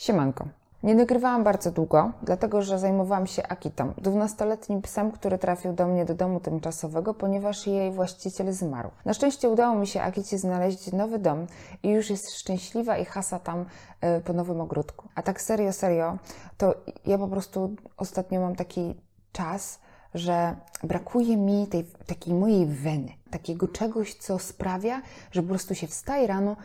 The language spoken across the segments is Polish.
Siemanko. Nie nagrywałam bardzo długo, dlatego że zajmowałam się Akitą, dwunastoletnim psem, który trafił do mnie do domu tymczasowego, ponieważ jej właściciel zmarł. Na szczęście udało mi się Akicie znaleźć nowy dom i już jest szczęśliwa i hasa tam y, po nowym ogródku. A tak serio, serio, to ja po prostu ostatnio mam taki czas, że brakuje mi tej takiej mojej weny, takiego czegoś, co sprawia, że po prostu się wstaje rano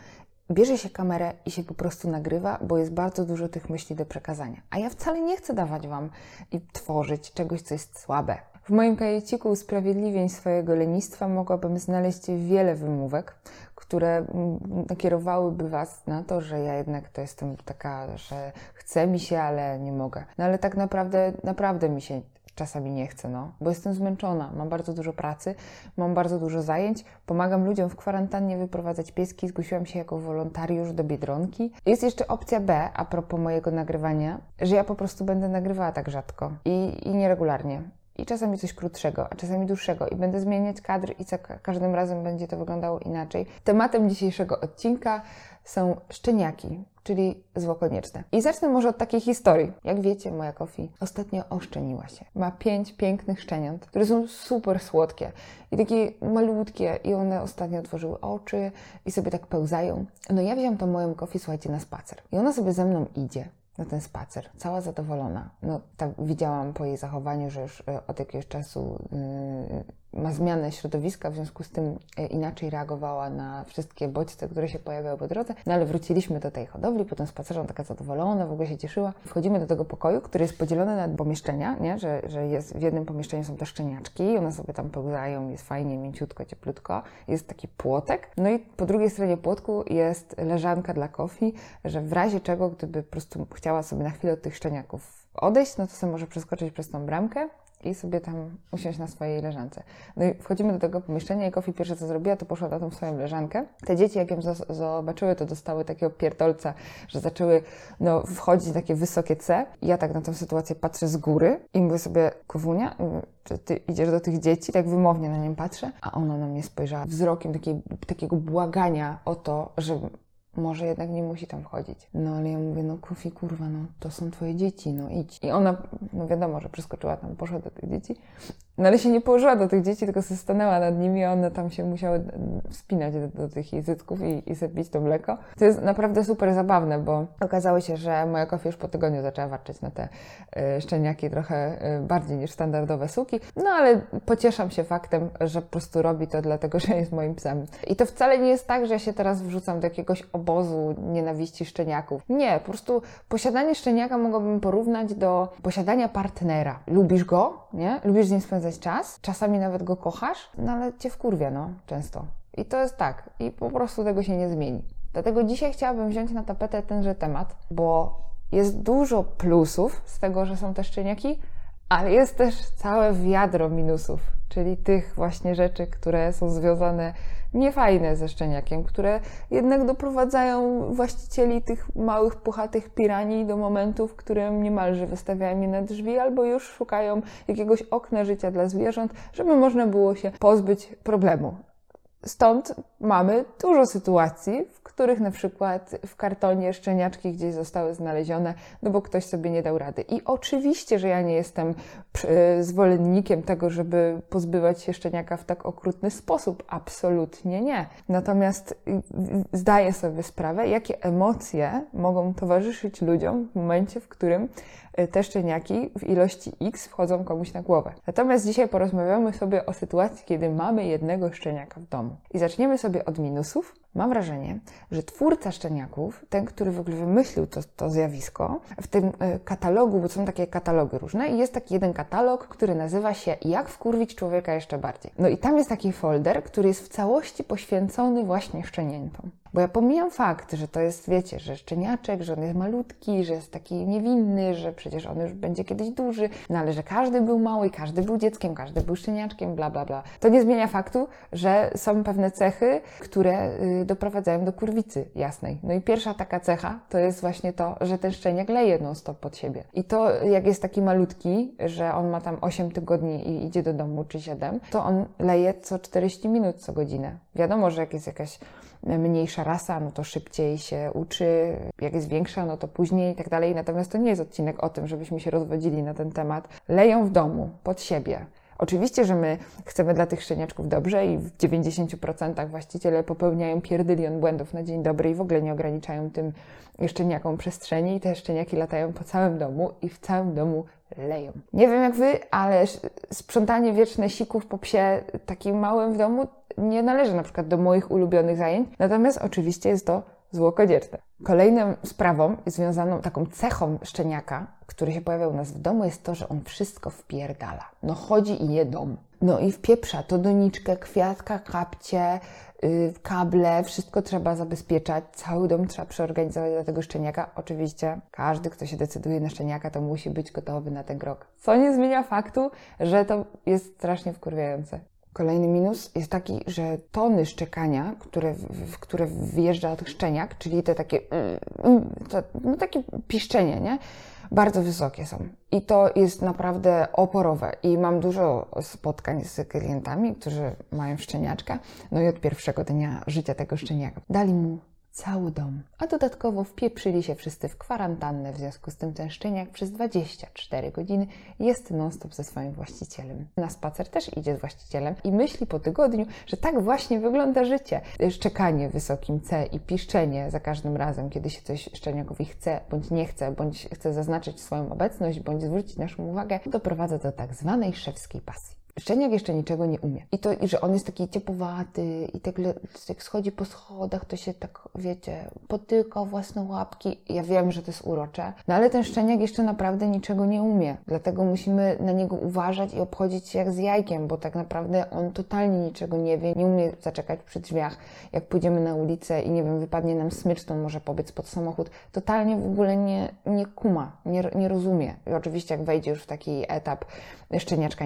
bierze się kamerę i się po prostu nagrywa, bo jest bardzo dużo tych myśli do przekazania. A ja wcale nie chcę dawać Wam i tworzyć czegoś, co jest słabe. W moim kajeciku usprawiedliwień swojego lenistwa mogłabym znaleźć wiele wymówek, które mm, nakierowałyby Was na to, że ja jednak to jestem taka, że chce mi się, ale nie mogę. No ale tak naprawdę, naprawdę mi się czasami nie chcę, no, bo jestem zmęczona, mam bardzo dużo pracy, mam bardzo dużo zajęć, pomagam ludziom w kwarantannie wyprowadzać pieski, zgłosiłam się jako wolontariusz do Biedronki. Jest jeszcze opcja B, a propos mojego nagrywania, że ja po prostu będę nagrywała tak rzadko i, i nieregularnie. I czasami coś krótszego, a czasami dłuższego, i będę zmieniać kadr, i za każdym razem będzie to wyglądało inaczej. Tematem dzisiejszego odcinka są szczeniaki, czyli zło konieczne. I zacznę może od takiej historii. Jak wiecie, moja Kofi ostatnio oszczeniła się. Ma pięć pięknych szczeniąt, które są super słodkie i takie malutkie i one ostatnio otworzyły oczy i sobie tak pełzają. No ja wziąłem tą moją Kofi, słuchajcie, na spacer. I ona sobie ze mną idzie na ten spacer, cała zadowolona. No, tak widziałam po jej zachowaniu, że już e, od jakiegoś czasu yy, ma zmianę środowiska, w związku z tym yy, inaczej reagowała na wszystkie bodźce, które się pojawiały po drodze. No ale wróciliśmy do tej hodowli, po tym spacerze ona taka zadowolona, w ogóle się cieszyła. Wchodzimy do tego pokoju, który jest podzielony na pomieszczenia, nie? Że, że jest, w jednym pomieszczeniu są te szczeniaczki, one sobie tam pełzają, jest fajnie, mięciutko, cieplutko. Jest taki płotek. No i po drugiej stronie płotku jest leżanka dla Kofi, że w razie czego, gdyby po prostu chciała sobie na chwilę od tych szczeniaków odejść, no to sobie może przeskoczyć przez tą bramkę i sobie tam usiąść na swojej leżance. No i wchodzimy do tego pomieszczenia i Kofi pierwsze co zrobiła, to poszła na tą swoją leżankę. Te dzieci, jak ją zobaczyły, to dostały takiego pierdolca, że zaczęły no, wchodzić takie wysokie C. Ja tak na tę sytuację patrzę z góry i mówię sobie, Kowunia, czy ty idziesz do tych dzieci? Tak wymownie na nim patrzę, a ona na mnie spojrzała wzrokiem takiej, takiego błagania o to, że może jednak nie musi tam wchodzić. No ale ja mówię, no Kofi, kurwa, no to są twoje dzieci, no idź. I ona, no wiadomo, że przeskoczyła tam, poszła do tych dzieci, no ale się nie położyła do tych dzieci, tylko się stanęła nad nimi, a one tam się musiały wspinać do, do tych języków i, i to mleko. To jest naprawdę super zabawne, bo okazało się, że moja Kofi już po tygodniu zaczęła warczeć na te y, szczeniaki trochę y, bardziej niż standardowe suki. No ale pocieszam się faktem, że po prostu robi to dlatego, że jest moim psem. I to wcale nie jest tak, że ja się teraz wrzucam do jakiegoś obozu nienawiści szczeniaków. Nie, po prostu posiadanie szczeniaka mogłabym porównać do posiadania partnera. Lubisz go, nie? Lubisz z nim spędzać czas, czasami nawet go kochasz, no ale cię wkurwia, no, często. I to jest tak. I po prostu tego się nie zmieni. Dlatego dzisiaj chciałabym wziąć na tapetę tenże temat, bo jest dużo plusów z tego, że są te szczeniaki, ale jest też całe wiadro minusów, czyli tych właśnie rzeczy, które są związane niefajne ze szczeniakiem, które jednak doprowadzają właścicieli tych małych, puchatych piranii do momentu, w którym niemalże wystawiają je na drzwi albo już szukają jakiegoś okna życia dla zwierząt, żeby można było się pozbyć problemu. Stąd mamy dużo sytuacji, w których na przykład w kartonie szczeniaczki gdzieś zostały znalezione, no bo ktoś sobie nie dał rady. I oczywiście, że ja nie jestem zwolennikiem tego, żeby pozbywać się szczeniaka w tak okrutny sposób. Absolutnie nie. Natomiast y, zdaję sobie sprawę, jakie emocje mogą towarzyszyć ludziom w momencie, w którym y, te szczeniaki w ilości X wchodzą komuś na głowę. Natomiast dzisiaj porozmawiamy sobie o sytuacji, kiedy mamy jednego szczeniaka w domu. I zaczniemy sobie od minusów, Mam wrażenie, że twórca szczeniaków, ten, który w ogóle wymyślił to, to zjawisko, w tym e, katalogu, bo są takie katalogi różne, jest taki jeden katalog, który nazywa się Jak wkurwić człowieka jeszcze bardziej. No i tam jest taki folder, który jest w całości poświęcony właśnie szczeniętom. Bo ja pomijam fakt, że to jest, wiecie, że szczeniaczek, że on jest malutki, że jest taki niewinny, że przecież on już będzie kiedyś duży, no ale że każdy był mały, każdy był dzieckiem, każdy był szczeniaczkiem, bla, bla, bla. To nie zmienia faktu, że są pewne cechy, które doprowadzają do kurwicy jasnej. No i pierwsza taka cecha to jest właśnie to, że ten szczeniak leje non-stop pod siebie. I to jak jest taki malutki, że on ma tam 8 tygodni i idzie do domu, czy 7, to on leje co 40 minut co godzinę. Wiadomo, że jak jest jakaś mniejsza rasa, no to szybciej się uczy, jak jest większa, no to później i tak dalej. Natomiast to nie jest odcinek o tym, żebyśmy się rozwodzili na ten temat. Leją w domu, pod siebie. Oczywiście, że my chcemy dla tych szczeniaczków dobrze i w 90% właściciele popełniają pierdylion błędów na dzień dobry i w ogóle nie ograniczają tym szczeniakom przestrzeni i te szczeniaki latają po całym domu i w całym domu leją. Nie wiem jak wy, ale sprzątanie wieczne sików po psie takim małym w domu nie należy na przykład do moich ulubionych zajęć, natomiast oczywiście jest to zło kodzierne. Kolejną sprawą związaną, taką cechą szczeniaka, który się pojawia u nas w domu, jest to, że on wszystko wpierdala. No chodzi i je dom. No i wpieprza to doniczkę, kwiatka, kapcie, yy, kable, wszystko trzeba zabezpieczać, cały dom trzeba przeorganizować dla tego szczeniaka. Oczywiście każdy, kto się decyduje na szczeniaka, to musi być gotowy na ten krok. Co nie zmienia faktu, że to jest strasznie wkurwiające. Kolejny minus jest taki, że tony szczekania, które, w które wjeżdża szczeniak, czyli te takie, mm, mm, no takie piszczenie, nie? Bardzo wysokie są. I to jest naprawdę oporowe. I mam dużo spotkań z klientami, którzy mają szczeniaczka, no i od pierwszego dnia życia tego szczeniaka dali mu cały dom. A dodatkowo wpieprzyli się wszyscy w kwarantannę, w związku z tym ten szczeniak przez 24 godziny jest non-stop ze swoim właścicielem. Na spacer też idzie z właścicielem i myśli po tygodniu, że tak właśnie wygląda życie. Szczekanie wysokim C i piszczenie za każdym razem, kiedy się coś szczeniakowi chce, bądź nie chce, bądź chce zaznaczyć swoją obecność, bądź zwrócić naszą uwagę, doprowadza do tak zwanej szewskiej pasji. Szczeniak jeszcze niczego nie umie. I to, że on jest taki ciepłowaty i tak jak schodzi po schodach, to się tak, wiecie, potyka własne łapki. Ja wiem, że to jest urocze, no ale ten szczeniak jeszcze naprawdę niczego nie umie. Dlatego musimy na niego uważać i obchodzić się jak z jajkiem, bo tak naprawdę on totalnie niczego nie wie, nie umie zaczekać przy drzwiach. Jak pójdziemy na ulicę i nie wiem, wypadnie nam smycz, to może pobiec pod samochód. Totalnie w ogóle nie, nie kuma, nie, nie rozumie. I oczywiście jak wejdzie już w taki etap szczeniaczka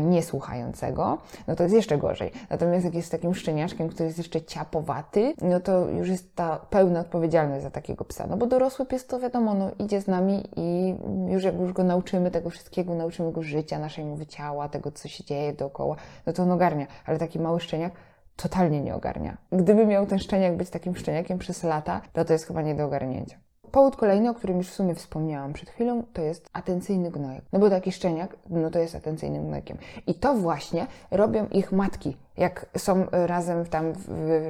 no to jest jeszcze gorzej. Natomiast jak jest takim szczeniaczkiem, który jest jeszcze ciapowaty, no to już jest ta pełna odpowiedzialność za takiego psa. No bo dorosły pies to wiadomo, no idzie z nami i już jak już go nauczymy tego wszystkiego, nauczymy go życia, naszej mowy ciała, tego co się dzieje dookoła, no to on ogarnia. Ale taki mały szczeniak totalnie nie ogarnia. Gdyby miał ten szczeniak być takim szczeniakiem przez lata, to to jest chyba nie do ogarnięcia. Powód kolejny, o którym już w sumie wspomniałam przed chwilą, to jest atencyjny gnojek. No bo taki szczeniak, no to jest atencyjnym gnojkiem. I to właśnie robią ich matki, jak są razem tam,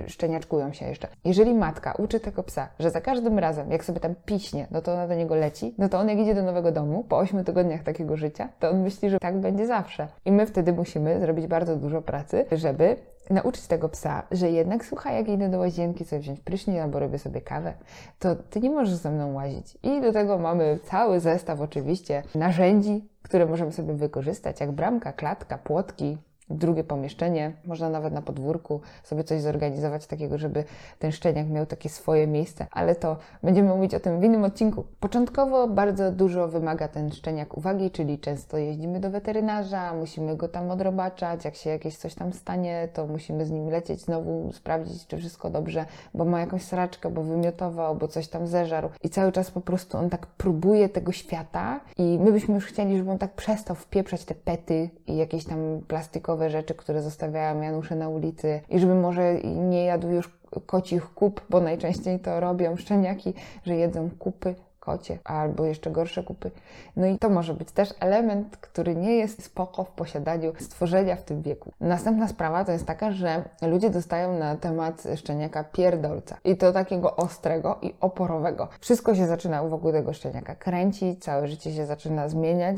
szczeniaczkują się jeszcze. Jeżeli matka uczy tego psa, że za każdym razem, jak sobie tam piśnie, no to ona do niego leci, no to on jak idzie do nowego domu, po 8 tygodniach takiego życia, to on myśli, że tak będzie zawsze. I my wtedy musimy zrobić bardzo dużo pracy, żeby nauczyć tego psa, że jednak słuchaj, jak idę do łazienki sobie wziąć prysznic albo robię sobie kawę, to ty nie możesz ze mną łazić. I do tego mamy cały zestaw oczywiście narzędzi, które możemy sobie wykorzystać, jak bramka, klatka, płotki, drugie pomieszczenie, można nawet na podwórku sobie coś zorganizować takiego, żeby ten szczeniak miał takie swoje miejsce, ale to będziemy mówić o tym w innym odcinku. Początkowo bardzo dużo wymaga ten szczeniak uwagi, czyli często jeździmy do weterynarza, musimy go tam odrobaczać, jak się jakieś coś tam stanie, to musimy z nim lecieć znowu, sprawdzić, czy wszystko dobrze, bo ma jakąś sraczkę, bo wymiotował, bo coś tam zeżarł. I cały czas po prostu on tak próbuje tego świata i my byśmy już chcieli, żeby on tak przestał wpieprzać te pety i jakieś tam plastikowe rzeczy, które zostawiałam Janusze na ulicy i żeby może nie jadł już kocich kup, bo najczęściej to robią szczeniaki, że jedzą kupy kocie, albo jeszcze gorsze kupy. No i to może być też element, który nie jest spoko w posiadaniu stworzenia w tym wieku. Następna sprawa to jest taka, że ludzie dostają na temat szczeniaka pierdolca. I to takiego ostrego i oporowego. Wszystko się zaczyna wokół tego szczeniaka kręcić, całe życie się zaczyna zmieniać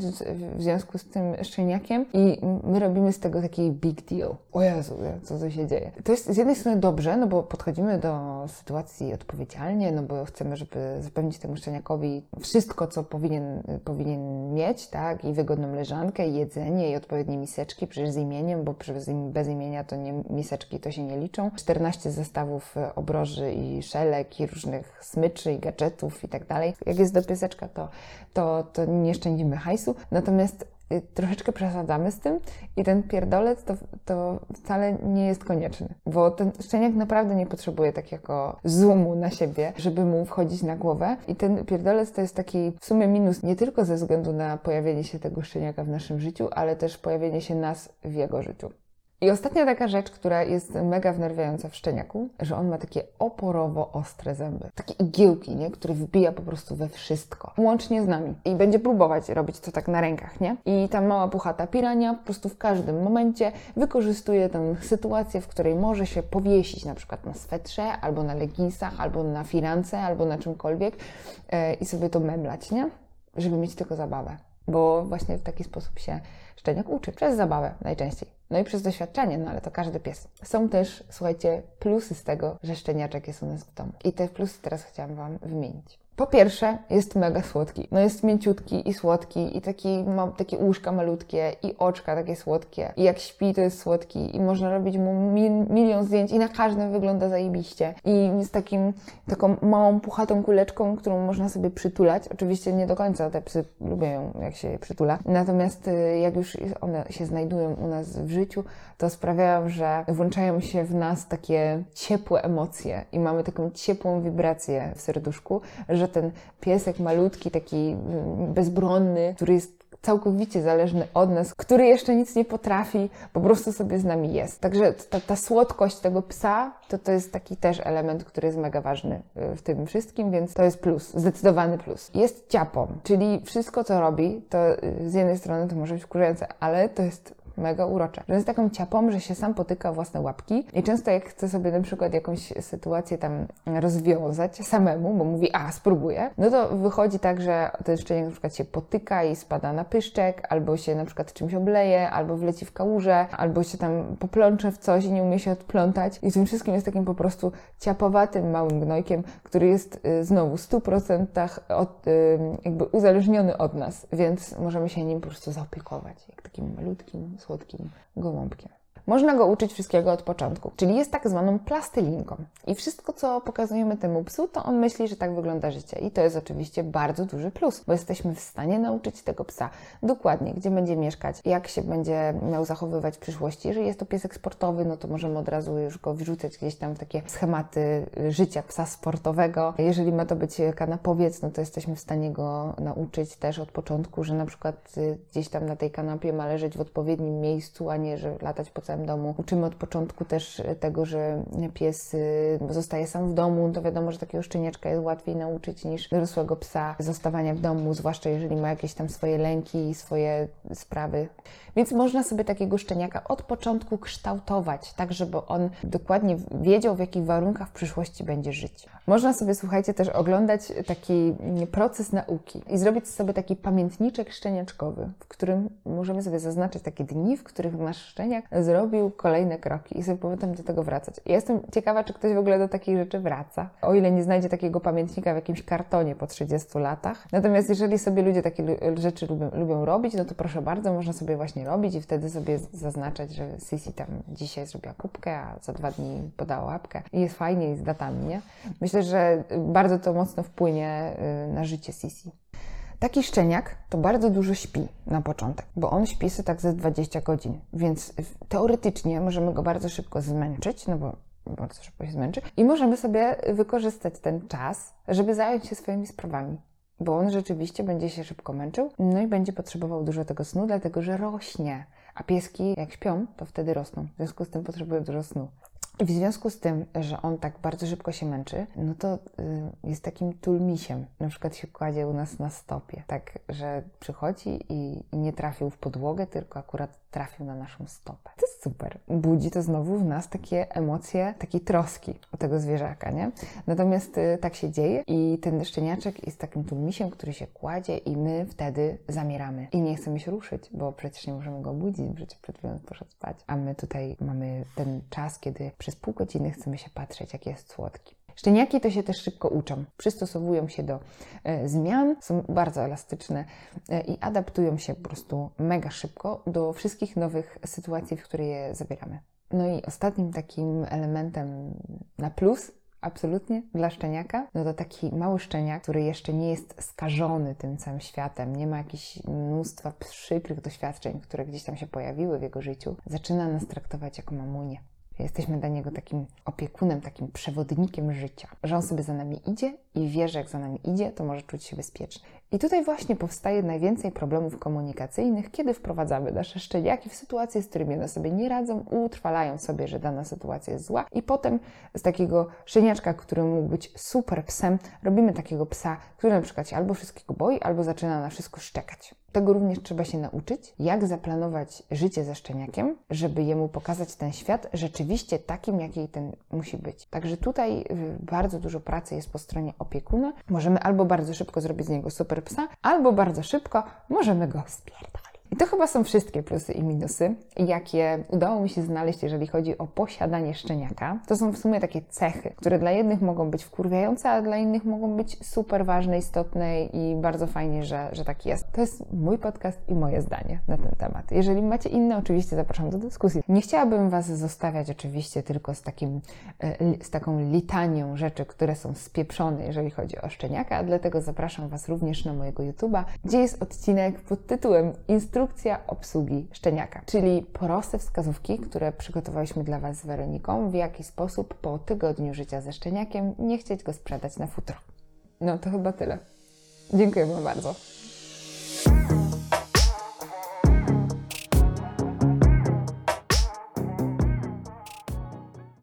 w związku z tym szczeniakiem i my robimy z tego taki big deal. O Jezu, co tu się dzieje? To jest z jednej strony dobrze, no bo podchodzimy do sytuacji odpowiedzialnie, no bo chcemy, żeby zapewnić temu szczeniakowi wszystko, co powinien, powinien mieć, tak? I wygodną leżankę, i jedzenie, i odpowiednie miseczki, przecież z imieniem, bo bez imienia to nie, miseczki to się nie liczą. 14 zestawów e, obroży i szelek, i różnych smyczy, i gadżetów i tak dalej. Jak jest do pieseczka, to, to, to nie szczędzimy hajsu. Natomiast troszeczkę przesadzamy z tym i ten pierdolec to, to wcale nie jest konieczny, bo ten szczeniak naprawdę nie potrzebuje takiego zoomu na siebie, żeby mu wchodzić na głowę i ten pierdolec to jest taki w sumie minus nie tylko ze względu na pojawienie się tego szczeniaka w naszym życiu, ale też pojawienie się nas w jego życiu. I ostatnia taka rzecz, która jest mega wnerwiająca w szczeniaku, że on ma takie oporowo ostre zęby. Takie igiełki, nie? które wbija po prostu we wszystko. Łącznie z nami. I będzie próbować robić to tak na rękach, nie? I ta mała puchata pirania po prostu w każdym momencie wykorzystuje tę sytuację, w której może się powiesić na przykład na swetrze, albo na leginsach, albo na firance, albo na czymkolwiek yy, i sobie to memlać, nie? Żeby mieć tylko zabawę. Bo właśnie w taki sposób się szczeniak uczy. Przez zabawę najczęściej. No i przez doświadczenie, no ale to każdy pies. Są też, słuchajcie, plusy z tego, że szczeniaczek jest u nas w domu. I te plusy teraz chciałam Wam wymienić. Po pierwsze, jest mega słodki. No jest mięciutki i słodki i taki, ma takie uszka malutkie i oczka takie słodkie. I jak śpi, to jest słodki i można robić mu mil, milion zdjęć i na każdym wygląda zajebiście. I z takim, taką małą, puchatą kuleczką, którą można sobie przytulać. Oczywiście nie do końca te psy lubią ją, jak się je przytula. Natomiast y, jak już one się znajdują u nas w życiu, to sprawiają, że włączają się w nas takie ciepłe emocje i mamy taką ciepłą wibrację w serduszku, że ten piesek malutki, taki mm, bezbronny, który jest całkowicie zależny od nas, który jeszcze nic nie potrafi, po prostu sobie z nami jest. Także ta, ta słodkość tego psa, to to jest taki też element, który jest mega ważny y, w tym wszystkim, więc to jest plus, zdecydowany plus. Jest ciapą, czyli wszystko co robi, to y, z jednej strony to może być wkurzające, ale to jest mega urocze. Że jest taką ciapą, że się sam potyka własne łapki i często jak chce sobie na przykład jakąś sytuację tam rozwiązać samemu, bo mówi, a spróbuję, no to wychodzi tak, że ten szczeniak na przykład się potyka i spada na pyszczek, albo się na przykład czymś obleje, albo wleci w kałużę, albo się tam poplącze w coś i nie umie się odplątać. I tym wszystkim jest takim po prostu ciapowatym małym gnojkiem, który jest y, znowu w 100% od, y, jakby uzależniony od nas, więc możemy się nim po prostu zaopiekować, jak takim malutkim, солодким голомбки. Można go uczyć wszystkiego od początku, czyli jest tak zwaną plastylinką. I wszystko, co pokazujemy temu psu, to on myśli, że tak wygląda życie. I to jest oczywiście bardzo duży plus, bo jesteśmy w stanie nauczyć tego psa dokładnie, gdzie będzie mieszkać, jak się będzie miał zachowywać w przyszłości. Jeżeli jest to piesek sportowy, no to możemy od razu już go wrzucać gdzieś tam w takie schematy życia psa sportowego. Jeżeli ma to być kanapowiec, no to jesteśmy w stanie go nauczyć też od początku, że na przykład gdzieś tam na tej kanapie ma leżeć w odpowiednim miejscu, a nie, że latać po całym całym domu. Uczymy od początku też tego, że pies y, zostaje sam w domu. To wiadomo, że takiego szczeniaczka jest łatwiej nauczyć niż dorosłego psa zostawania w domu, zwłaszcza jeżeli ma jakieś tam swoje lęki i swoje sprawy. Więc można sobie takiego szczeniaka od początku kształtować, tak żeby on dokładnie wiedział, w jakich warunkach w przyszłości będzie żyć. Można sobie, słuchajcie, też oglądać taki proces nauki i zrobić sobie taki pamiętniczek szczeniaczkowy, w którym możemy sobie zaznaczyć takie dni, w których nasz szczeniak zrobił kolejne kroki i sobie potem do tego wracać. Ja jestem ciekawa, czy ktoś w ogóle do takich rzeczy wraca, o ile nie znajdzie takiego pamiętnika w jakimś kartonie po 30 latach. Natomiast jeżeli sobie ludzie takie rzeczy lubią, lubią robić, no to proszę bardzo, można sobie właśnie robić i wtedy sobie zaznaczać, że Sisi tam dzisiaj zrobiła kubkę, a za dwa dni podała łapkę i jest fajnie i z datami, nie? Myślę, że bardzo to mocno wpłynie y, na życie Sisi. Taki szczeniak to bardzo dużo śpi na początek, bo on śpi sobie tak ze 20 godzin, więc teoretycznie możemy go bardzo szybko zmęczyć, no bo bardzo szybko się zmęczy i możemy sobie wykorzystać ten czas, żeby zająć się swoimi sprawami. Bo on rzeczywiście będzie się szybko męczył, no i będzie potrzebował dużo tego snu, dlatego że rośnie. A pieski, jak śpią, to wtedy rosną. W związku z tym potrzebują dużo snu. W związku z tym, że on tak bardzo szybko się męczy, no to y, jest takim tulmisiem. Na przykład się kładzie u nas na stopie, tak, że przychodzi i nie trafił w podłogę, tylko akurat trafił na naszą stopę. To jest super. Budzi to znowu w nas takie emocje, takiej troski o tego zwierzaka, nie? Natomiast y, tak się dzieje i ten szczeniaczek jest takim tulmisiem, który się kładzie i my wtedy zamieramy. I nie chcemy się ruszyć, bo przecież nie możemy go budzić, przecież przed chwilą poszedł spać. A my tutaj mamy ten czas, kiedy przez pół godziny chcemy się patrzeć, jak jest słodki. Szczeniaki to się też szybko uczą, przystosowują się do e, zmian, są bardzo elastyczne e, i adaptują się po prostu mega szybko do wszystkich nowych sytuacji, w które je zabieramy. No i ostatnim takim elementem na plus absolutnie dla szczeniaka, no to taki mały szczeniak, który jeszcze nie jest skażony tym całym światem, nie ma jakichś mnóstwa przykrych doświadczeń, które gdzieś tam się pojawiły w jego życiu, zaczyna nas traktować jako mamunię Jesteśmy dla niego takim opiekunem, takim przewodnikiem życia, że on sobie za nami idzie i wie, że jak za nami idzie, to może czuć się bezpiecznie. I tutaj właśnie powstaje najwięcej problemów komunikacyjnych, kiedy wprowadzamy nasze szczeniaki w sytuacje, z którymi one sobie nie radzą, utrwalają sobie, że dana sytuacja jest zła, i potem z takiego szczeniaczka, który mógł być super psem, robimy takiego psa, który na przykład się albo wszystkiego boi, albo zaczyna na wszystko szczekać. Tego również trzeba się nauczyć, jak zaplanować życie ze szczeniakiem, żeby jemu pokazać ten świat rzeczywiście takim, jaki ten musi być. Także tutaj y, bardzo dużo pracy jest po stronie opiekuna. Możemy albo bardzo szybko zrobić z niego super psa, albo bardzo szybko możemy go spierdolić. I to chyba są wszystkie plusy i minusy, jakie udało mi się znaleźć, jeżeli chodzi o posiadanie szczeniaka. To są w sumie takie cechy, które dla jednych mogą być wkurwiające, a dla innych mogą być super ważne, istotne i bardzo fajnie, że, że tak jest. To jest mój podcast i moje zdanie na ten temat. Jeżeli macie inne, oczywiście zapraszam do dyskusji. Nie chciałabym Was zostawiać oczywiście tylko z, takim, e, z taką litanią rzeczy, które są spieprzone, jeżeli chodzi o szczeniaka, dlatego zapraszam Was również na mojego YouTube'a, gdzie jest odcinek pod tytułem Instrukcja instrukcja obsługi szczeniaka, czyli proste wskazówki, które przygotowałyśmy dla Was z Weroniką, w jaki sposób po tygodniu życia ze szczeniakiem nie chcieć go sprzedać na futro. No to chyba tyle. Dziękuję Wam bardzo.